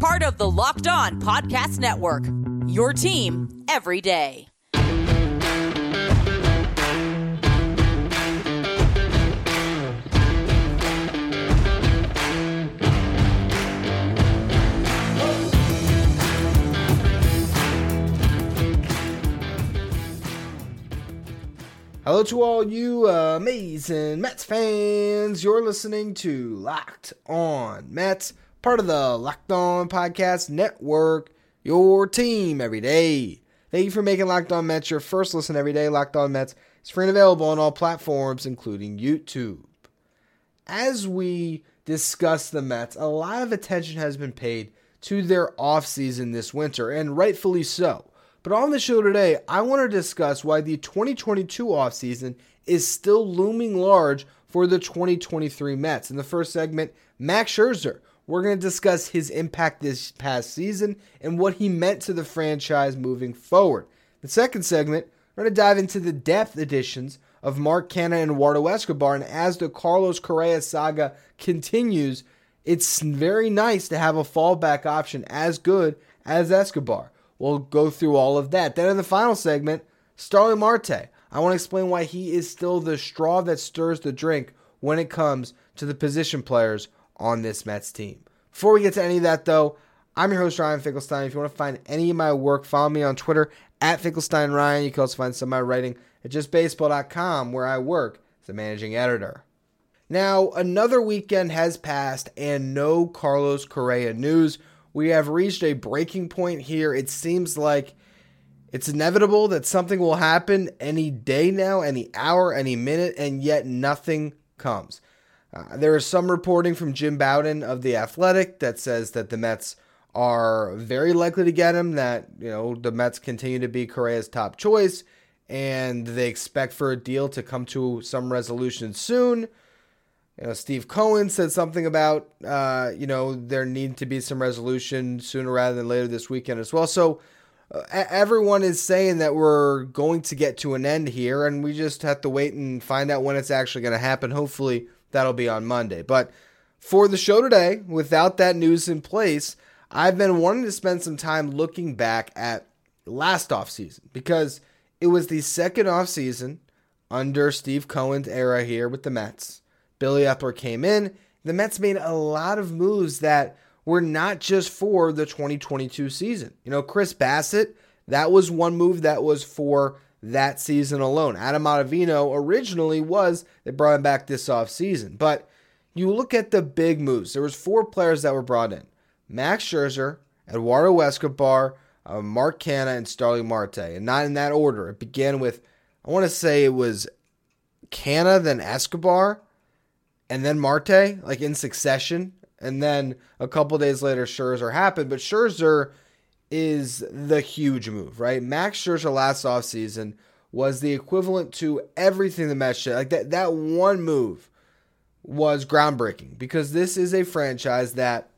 Part of the Locked On Podcast Network, your team every day. Hello to all you amazing Mets fans. You're listening to Locked On Mets, part of the Locked On Podcast Network, your team every day. Thank you for making Locked On Mets your first listen every day. Locked On Mets is free and available on all platforms, including YouTube. As we discuss the Mets, a lot of attention has been paid to their offseason this winter, and rightfully so. But on the show today, I want to discuss why the 2022 offseason is still looming large for the 2023 Mets. In the first segment, Max Scherzer. We're going to discuss his impact this past season and what he meant to the franchise moving forward. The second segment, we're going to dive into the depth additions of Mark Canha and Eduardo Escobar. And as the Carlos Correa saga continues, it's very nice to have a fallback option as good as Escobar. We'll go through all of that. Then in the final segment, Starling Marte. I want to explain why he is still the straw that stirs the drink when it comes to the position players on this Mets team. Before we get to any of that, though, I'm your host, Ryan Finkelstein. If you want to find any of my work, follow me on Twitter at Finkelstein Ryan. You can also find some of my writing at justbaseball.com, where I work as a managing editor. Now, another weekend has passed and no Carlos Correa news. We have reached a breaking point here. It seems like it's inevitable that something will happen any day now, any hour, any minute, and yet nothing comes. Uh, there is some reporting from Jim Bowden of The Athletic that says that the Mets are very likely to get him, that, you know, the Mets continue to be Correa's top choice, and they expect for a deal to come to some resolution soon. You know, Steve Cohen said something about, uh, you know, there need to be some resolution sooner rather than later this weekend as well. So uh, everyone is saying that we're going to get to an end here, and we just have to wait and find out when it's actually going to happen. Hopefully, that'll be on Monday. But for the show today, without that news in place, I've been wanting to spend some time looking back at last offseason because it was the second offseason under Steve Cohen's era here with the Mets Billy Eppler came in, the Mets made a lot of moves that were not just for the 2022 season. You know, Chris Bassitt, that was one move that was for that season alone. Adam Ottavino originally was they brought him back this offseason. But you look at the big moves. There was four players that were brought in. Max Scherzer, Eduardo Escobar, uh, Mark Canha, and Starling Marte. And not in that order. It began with, I want to say it was Canha, then Escobar, and then Marte, like in succession. And then a couple days later, Scherzer happened. But Scherzer is the huge move, right? Max Scherzer last offseason was the equivalent to everything the Mets did. Like that, that one move was groundbreaking because this is a franchise that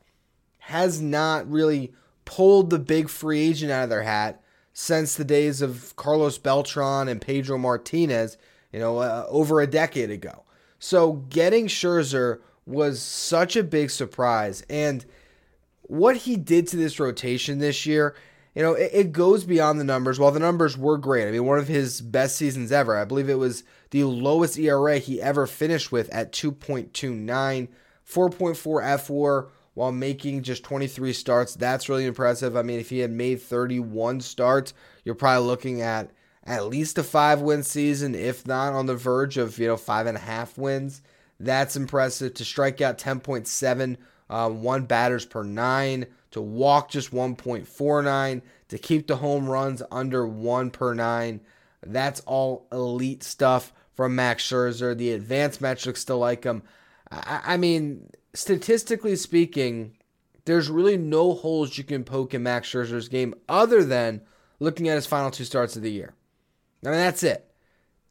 has not really pulled the big free agent out of their hat since the days of Carlos Beltran and Pedro Martinez, you know, uh, over a decade ago. So getting Scherzer was such a big surprise. And what he did to this rotation this year, you know, it, it, goes beyond the numbers. While the numbers were great, I mean, one of his best seasons ever. I believe it was the lowest ERA he ever finished with at 2.29, 4.4 fWAR while making just 23 starts. That's really impressive. I mean, if he had made 31 starts, you're probably looking at at least a five win season, if not on the verge of, you know, five and a half wins. That's impressive. To strike out 10.7, um, one batters per nine, to walk just 1.49, to keep the home runs under one per nine. That's all elite stuff from Max Scherzer. The advanced metrics still like him. I, I mean, statistically speaking, there's really no holes you can poke in Max Scherzer's game other than looking at his final two starts of the year. I mean, that's it.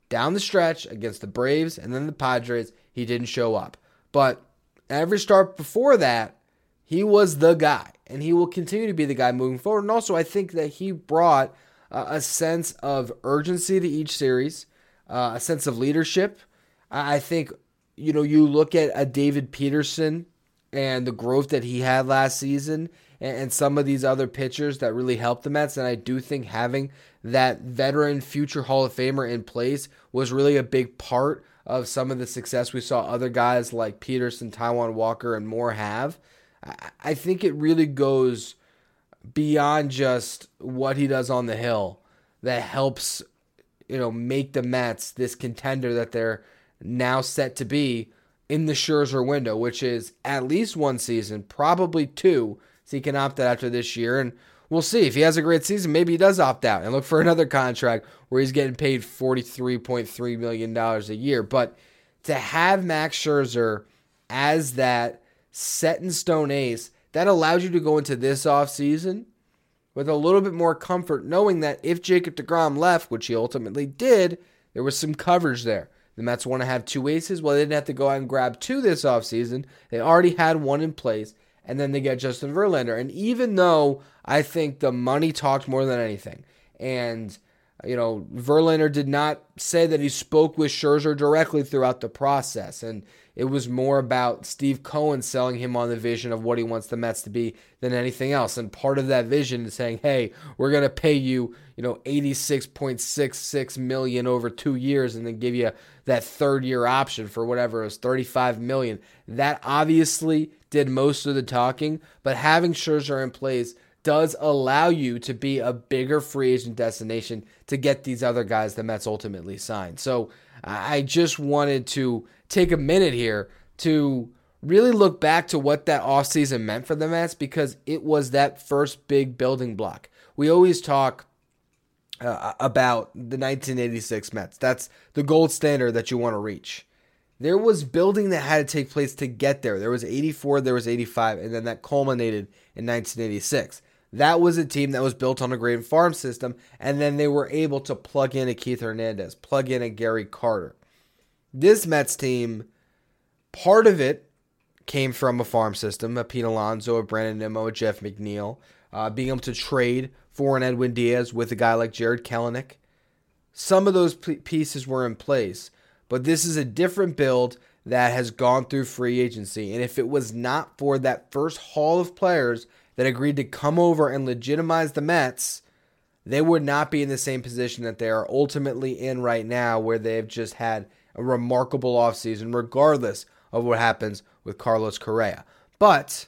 Down the stretch against the Braves and then the Padres, he didn't show up. But every start before that, he was the guy, and he will continue to be the guy moving forward. And also, I think that he brought uh, a sense of urgency to each series, uh, a sense of leadership. I think, you know, you look at a David Peterson and the growth that he had last season and, some of these other pitchers that really helped the Mets. And I do think having that veteran future Hall of Famer in place was really a big part of some of the success we saw other guys like Peterson, Taijuan Walker, and more have. I think it really goes beyond just what he does on the hill that helps you know make the Mets this contender that they're now set to be in the Scherzer window, which is at least one season, probably two, so he can opt out after this year. And we'll see. If he has a great season, maybe he does opt out and look for another contract where he's getting paid $43.3 million a year. But to have Max Scherzer as that set in stone ace, that allows you to go into this offseason with a little bit more comfort, knowing that if Jacob DeGrom left, which he ultimately did, there was some coverage there. The Mets want to have two aces. Well, they didn't have to go out and grab two this offseason. They already had one in place and then they get Justin Verlander. And even though I think the money talked more than anything, and you know, Verlander did not say that he spoke with Scherzer directly throughout the process, and it was more about Steve Cohen selling him on the vision of what he wants the Mets to be than anything else. And part of that vision is saying, "Hey, we're going to pay you, you know, 86.66 million over 2 years and then give you that third year option for whatever is 35 million." That obviously did most of the talking, but having Scherzer in place does allow you to be a bigger free agent destination to get these other guys the Mets ultimately signed. So I just wanted to take a minute here to really look back to what that offseason meant for the Mets because it was that first big building block. We always talk uh, about the 1986 Mets. That's the gold standard that you want to reach there was building that had to take place to get there. There was 84, there was 85, and then that culminated in 1986. That was a team that was built on a great farm system, and then they were able to plug in a Keith Hernandez, plug in a Gary Carter. This Mets team, part of it came from a farm system, a Pete Alonso, a Brandon Nimmo, a Jeff McNeil, uh, being able to trade for an Edwin Diaz with a guy like Jarred Kelenic. Some of those pieces were in place but this is a different build that has gone through free agency. And if it was not for that first haul of players that agreed to come over and legitimize the Mets, they would not be in the same position that they are ultimately in right now, where they've just had a remarkable offseason, regardless of what happens with Carlos Correa. But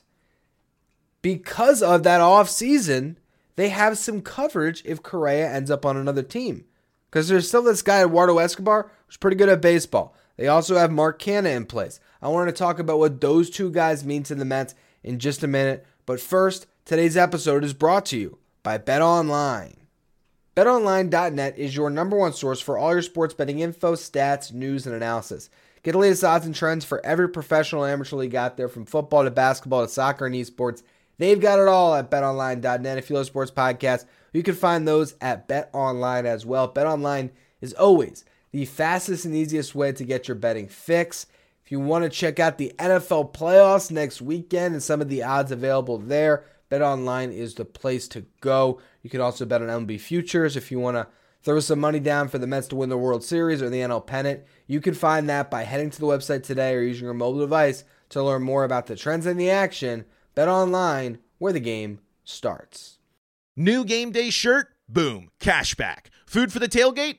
because of that offseason, they have some coverage if Correa ends up on another team. Because there's still this guy, Eduardo Escobar, who's pretty good at baseball. They also have Mark Canha in place. I want to talk about what those two guys mean to the Mets in just a minute. But first, today's episode is brought to you by Bet Online. BetOnline.net is your number one source for all your sports betting info, stats, news, and analysis. Get the latest odds and trends for every professional amateur league out there, from football to basketball to soccer and esports. They've got it all at BetOnline.net. If you love sports podcasts, you can find those at BetOnline as well. BetOnline is always the fastest and easiest way to get your betting fix. If you want to check out the NFL playoffs next weekend and some of the odds available there, BetOnline is the place to go. You can also bet on MLB futures if you want to throw some money down for the Mets to win the World Series or the NL pennant. You can find that by heading to the website today or using your mobile device to learn more about the trends in the action. BetOnline where the game starts. New game day shirt? Boom, cashback. Food for the tailgate?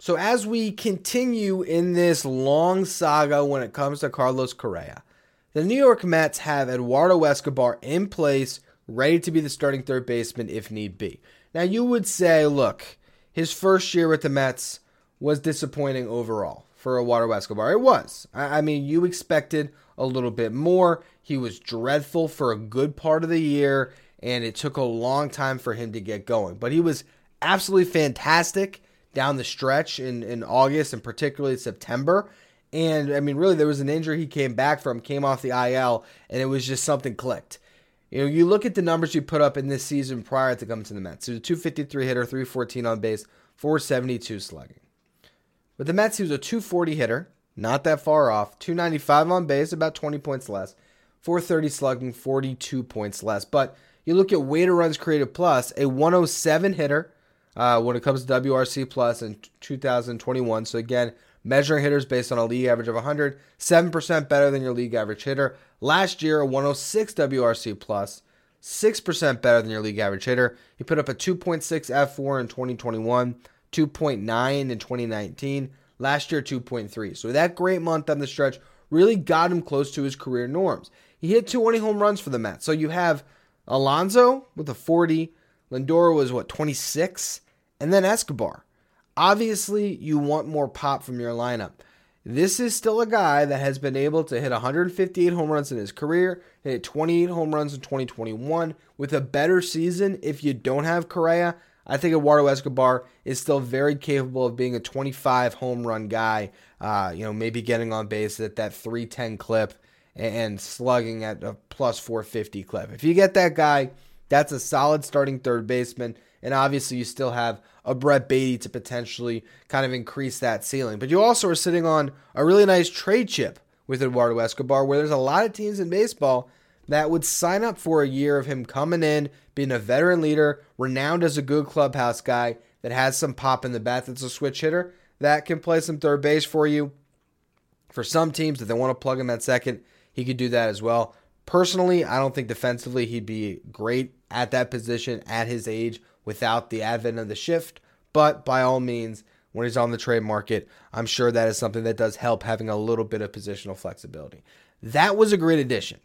So as we continue in this long saga when it comes to Carlos Correa, the New York Mets have Eduardo Escobar in place, ready to be the starting third baseman if need be. Now you would say, look, his first year with the Mets was disappointing overall for Eduardo Escobar. It was. I mean, you expected a little bit more. He was dreadful for a good part of the year, and it took a long time for him to get going. But he was absolutely fantastic down the stretch in, in August and particularly September. And I mean, really, there was an injury he came back from, came off the IL, and it was just something clicked. You know, you look at the numbers he put up in this season prior to coming to the Mets. He was a 253 hitter, 314 on base, 472 slugging. With the Mets, he was a 240 hitter, not that far off, 295 on base, about 20 points less, 430 slugging, 42 points less. But you look at weighted runs created plus, a 107 hitter, uh, when it comes to WRC plus in 2021. So again, measuring hitters based on a league average of 100, 7% better than your league average hitter. Last year, a 106 WRC plus, 6% better than your league average hitter. He put up a 2.6 fWAR in 2021, 2.9 in 2019. Last year, 2.3. So that great month on the stretch really got him close to his career norms. He hit 20 home runs for the Mets. So you have Alonso with a 40, Lindor was what 26, and then Escobar. Obviously, you want more pop from your lineup. This is still a guy that has been able to hit 158 home runs in his career, hit 28 home runs in 2021 with a better season. If you don't have Correa, I think Eduardo Escobar is still very capable of being a 25 home run guy. Uh, you know, maybe getting on base at that 310 clip and slugging at a plus 450 clip. If you get that guy, that's a solid starting third baseman. And obviously, you still have a Brett Baty to potentially kind of increase that ceiling. But you also are sitting on a really nice trade chip with Eduardo Escobar, where there's a lot of teams in baseball that would sign up for a year of him coming in, being a veteran leader, renowned as a good clubhouse guy that has some pop in the bat, that's a switch hitter that can play some third base for you. For some teams, if they want to plug him at second, he could do that as well. Personally, I don't think defensively he'd be great at that position at his age without the advent of the shift. But by all means, when he's on the trade market, I'm sure that is something that does help having a little bit of positional flexibility. That was a great addition.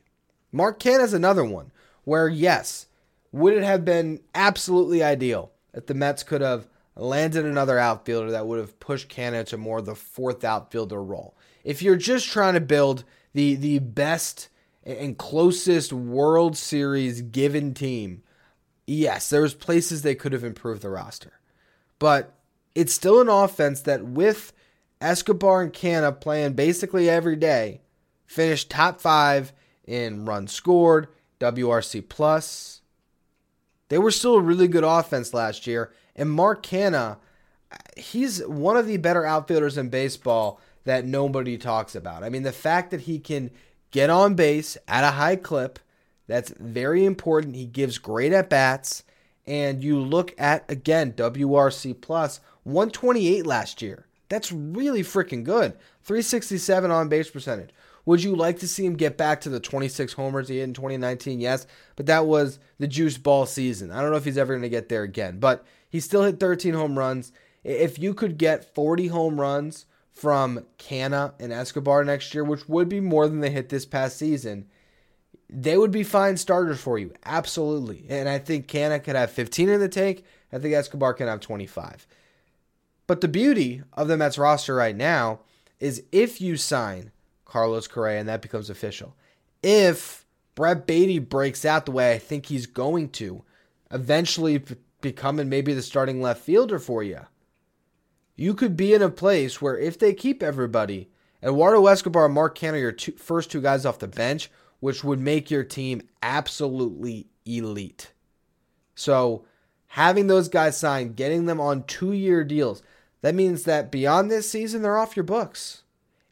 Mark Canha is another one where, yes, would it have been absolutely ideal if the Mets could have landed another outfielder that would have pushed Canha to more the fourth outfielder role? If you're just trying to build the the best and closest World Series given team, yes, there's places they could have improved the roster. But it's still an offense that with Escobar and Canha playing basically every day, finished top five in runs scored, WRC plus. They were still a really good offense last year. And Mark Canha, he's one of the better outfielders in baseball that nobody talks about. I mean, the fact that he can get on base at a high clip. That's very important. He gives great at bats. And you look at, again, WRC plus 128 last year. That's really freaking good. 367 on base percentage. Would you like to see him get back to the 26 homers he had in 2019? Yes, but that was the juice ball season. I don't know if he's ever going to get there again, but he still hit 13 home runs. If you could get 40 home runs from Canha and Escobar next year, which would be more than they hit this past season, they would be fine starters for you. Absolutely. And I think Canha could have 15 in the tank. I think Escobar can have 25. But the beauty of the Mets roster right now is if you sign Carlos Correa and that becomes official, if Brett Baty breaks out the way I think he's going to, eventually becoming maybe the starting left fielder for you. You could be in a place where if they keep everybody, Eduardo Escobar and Mark Canha your two, first two guys off the bench, which would make your team absolutely elite. So having those guys signed, getting them on two year deals, that means that beyond this season, they're off your books.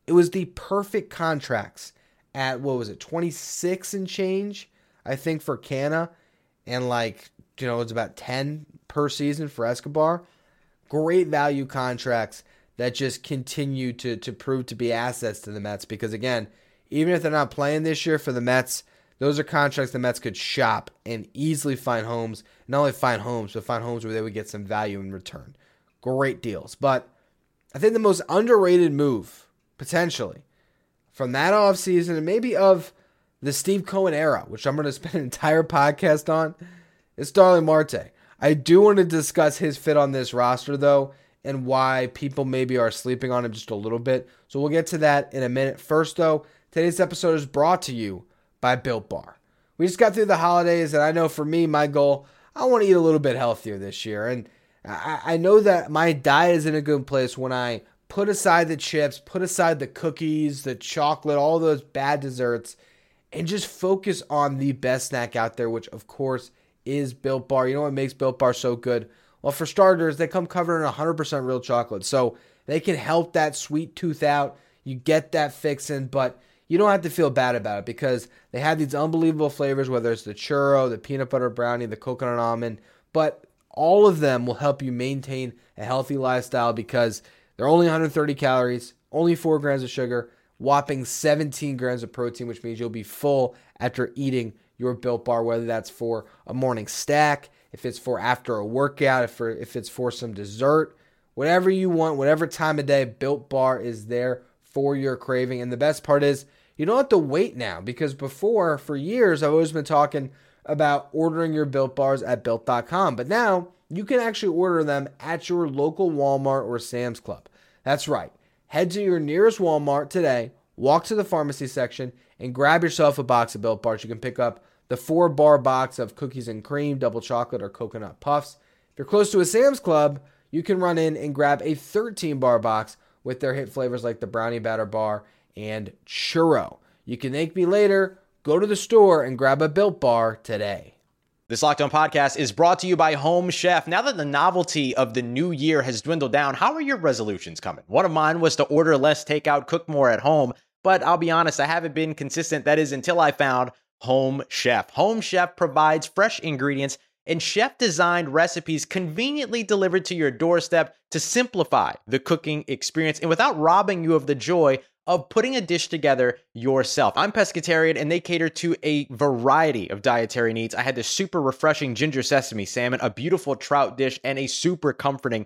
It was the perfect contracts at what was it, 26 and change, I think, for Canha, and like, you know, it's about 10 per season for Escobar. Great value contracts that just continue to to prove to be assets to the Mets because again, even if they're not playing this year for the Mets, those are contracts the Mets could shop and easily find homes. Not only find homes, but find homes where they would get some value in return. Great deals. But I think the most underrated move, potentially, from that offseason and maybe of the Steve Cohen era, which I'm going to spend an entire podcast on, is Starling Marte. I do want to discuss his fit on this roster, though, and why people maybe are sleeping on him just a little bit. So we'll get to that in a minute. First, though, today's episode is brought to you by Built Bar. We just got through the holidays, and I know for me, my goal, I want to eat a little bit healthier this year. And I, I know that my diet is in a good place when I put aside the chips, put aside the cookies, the chocolate, all those bad desserts, and just focus on the best snack out there, which of course is Built Bar. You know what makes Built Bar so good? Well, for starters, they come covered in 100% real chocolate. So they can help that sweet tooth out. You get that fixin', but you don't have to feel bad about it because they have these unbelievable flavors, whether it's the churro, the peanut butter brownie, the coconut almond, but all of them will help you maintain a healthy lifestyle because they're only 130 calories, only 4 grams of sugar, whopping 17 grams of protein, which means you'll be full after eating your built bar, whether that's for a morning stack, if it's for after a workout, if, for, if it's for some dessert, whatever you want, whatever time of day, Built Bar is there for your craving. And the best part is you don't have to wait now because before, for years, I've always been talking about ordering your Built Bars at built.com. But now you can actually order them at your local Walmart or Sam's Club. That's right. Head to your nearest Walmart today, walk to the pharmacy section, and grab yourself a box of Built Bars. You can pick up the four bar box of cookies and cream, double chocolate, or coconut puffs. If you're close to a Sam's Club, you can run in and grab a 13 bar box with their hit flavors like the brownie batter bar and churro. You can thank me later. Go to the store and grab a built bar today. This Locked On podcast is brought to you by Home Chef. Now that the novelty of the new year has dwindled down, how are your resolutions coming? One of mine was to order less takeout, cook more at home, but I'll be honest, I haven't been consistent. That is until I found Home Chef. Home Chef provides fresh ingredients and chef designed recipes conveniently delivered to your doorstep to simplify the cooking experience and without robbing you of the joy of putting a dish together yourself. I'm pescatarian and they cater to a variety of dietary needs. I had this super refreshing ginger sesame salmon, a beautiful trout dish, and a super comforting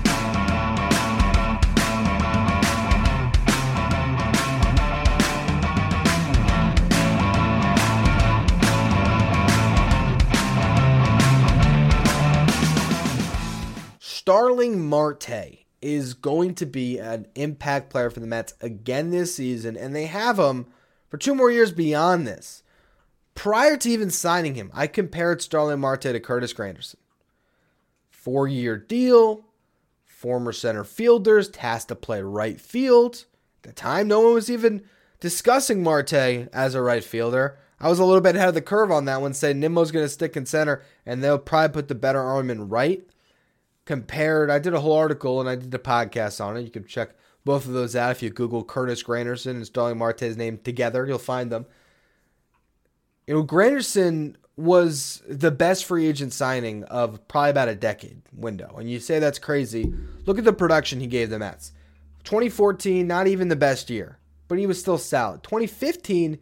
Starling Marte is going to be an impact player for the Mets again this season, and they have him for two more years beyond this. Prior to even signing him, I compared Starling Marte to Curtis Granderson. Four year deal, former center fielders tasked to play right field. At the time, no one was even discussing Marte as a right fielder. I was a little bit ahead of the curve on that one, saying Nimmo's going to stick in center and they'll probably put the better arm in right compared. I did a whole article and I did a podcast on it. You can check both of those out if you Google Curtis Granderson and Starling Marte's name together. You'll find them. You know, Granderson was the best free agent signing of probably about a decade window. And you say that's crazy. Look at the production he gave the Mets. 2014, not even the best year, but he was still solid. 2015,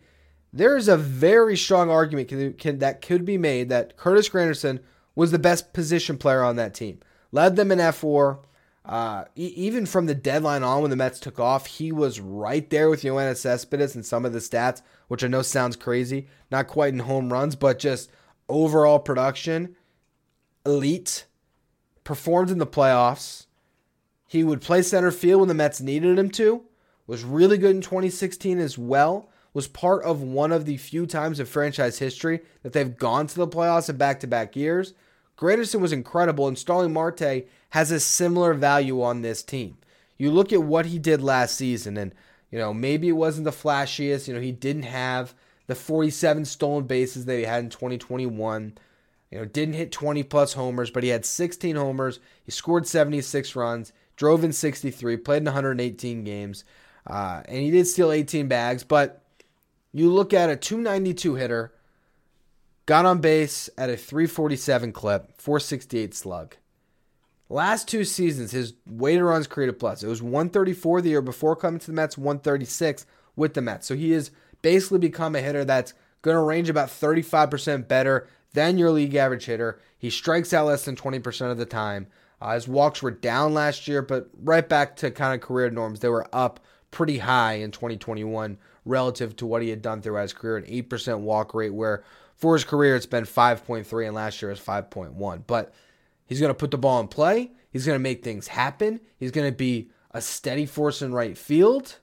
there is a very strong argument can, can, that could be made that Curtis Granderson was the best position player on that team led them in fWAR, Uh, e- even from the deadline on when the Mets took off, he was right there with Yoenis Cespedes and some of the stats, which I know sounds crazy. Not quite in home runs, but just overall production, elite. Performed in the playoffs. He would play center field when the Mets needed him to. Was really good in 2016 as well. Was part of one of the few times in franchise history that they've gone to the playoffs in back to back years. Granderson was incredible, and Starling Marte has a similar value on this team. You look at what he did last season, and you know maybe it wasn't the flashiest. You know he didn't have the 47 stolen bases that he had in 2021. You know didn't hit 20 plus homers, but he had 16 homers. He scored 76 runs, drove in 63, played in 118 games, uh, and he did steal 18 bags. But you look at a 292 hitter, got on base at a 347 clip, 468 slug. Last two seasons, his weighted runs created plus. It was 134 the year before coming to the Mets, 136 with the Mets. So he has basically become a hitter that's going to range about 35% better than your league average hitter. He strikes out less than 20% of the time. Uh, his walks were down last year, but right back to kind of career norms. They were up pretty high in 2021 relative to what he had done throughout his career, an 8% walk rate, where for his career it's been 5.3 and last year was 5.1. But He's going to put the ball in play. He's going to make things happen. He's going to be a steady force in right field.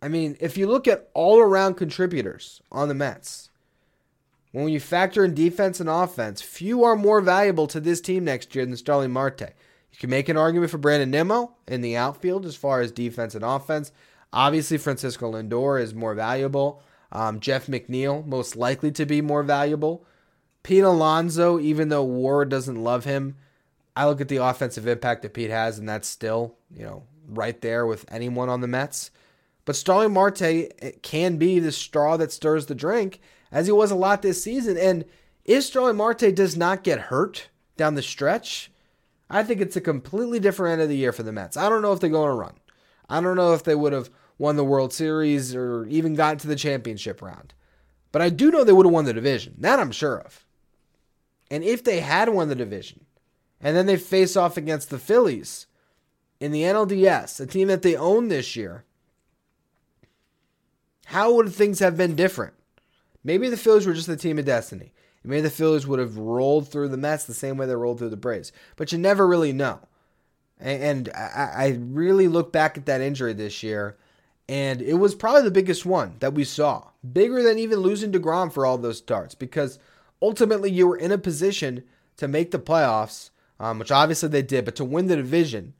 I mean, if you look at all around contributors on the Mets, when you factor in defense and offense, few are more valuable to this team next year than Starling Marte. You can make an argument for Brandon Nimmo in the outfield as far as defense and offense. Obviously, Francisco Lindor is more valuable. Um, Jeff McNeil, most likely to be more valuable. Pete Alonso, even though WAR doesn't love him, I look at the offensive impact that Pete has, and that's still, you know, right there with anyone on the Mets. But Starling Marte can be the straw that stirs the drink, as he was a lot this season. And if Starling Marte does not get hurt down the stretch, I think it's a completely different end of the year for the Mets. I don't know if they go on a run. I don't know if they would have won the World Series or even got to the championship round. But I do know they would have won the division. That I'm sure of. And if they had won the division, and then they face off against the Phillies in the NLDS, a team that they own this year, how would things have been different? Maybe the Phillies were just the team of destiny. Maybe the Phillies would have rolled through the Mets the same way they rolled through the Braves. But you never really know. And I really look back at that injury this year, and it was probably the biggest one that we saw. Bigger than even losing DeGrom for all those starts because – ultimately you were in a position to make the playoffs, um, which obviously they did, but to win the division.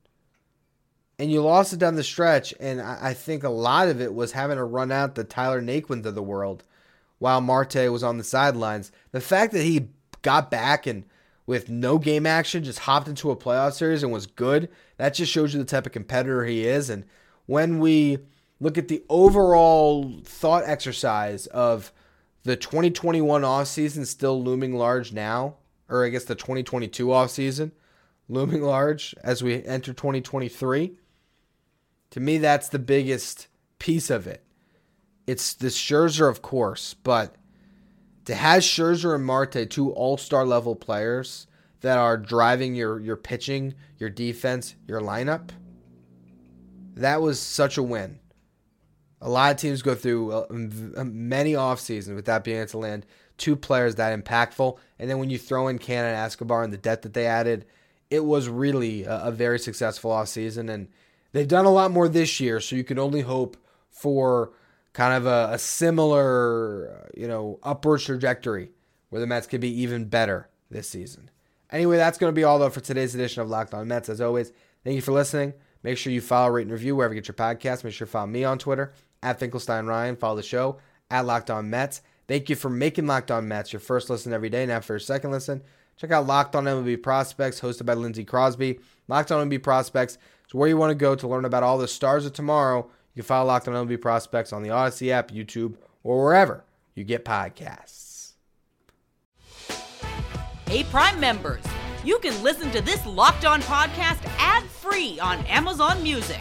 And you lost it down the stretch, and I, I think a lot of it was having to run out the Tyler Naquins of the world while Marte was on the sidelines. The fact that he got back and with no game action just hopped into a playoff series and was good, that just shows you the type of competitor he is. And when we look at the overall thought exercise of the 2021 offseason still looming large now, or I guess the 2022 offseason looming large as we enter 2023. To me, that's the biggest piece of it. It's the Scherzer, of course, but to have Scherzer and Marte, two all star level players that are driving your, your pitching, your defense, your lineup, that was such a win. A lot of teams go through uh, many off seasons without being able to land two players that impactful. And then when you throw in Canha and Escobar and the depth that they added, it was really a, a very successful off season. And they've done a lot more this year, so you can only hope for kind of a, a similar, you know, upward trajectory where the Mets could be even better this season. Anyway, that's going to be all though for today's edition of Locked On Mets. As always, thank you for listening. Make sure you follow, rate, and review wherever you get your podcast. Make sure you follow me on Twitter at Finkelstein Ryan. Follow the show at Locked On Mets. Thank you for making Locked On Mets your first listen every day. Now for your second listen, check out Locked On MLB Prospects, hosted by Lindsey Crosby. Locked On MLB Prospects is where you want to go to learn about all the stars of tomorrow. You can follow Locked On MLB Prospects on the Odyssey app, YouTube, or wherever you get podcasts. Hey, Prime members, you can listen to this Locked On podcast ad free on Amazon Music.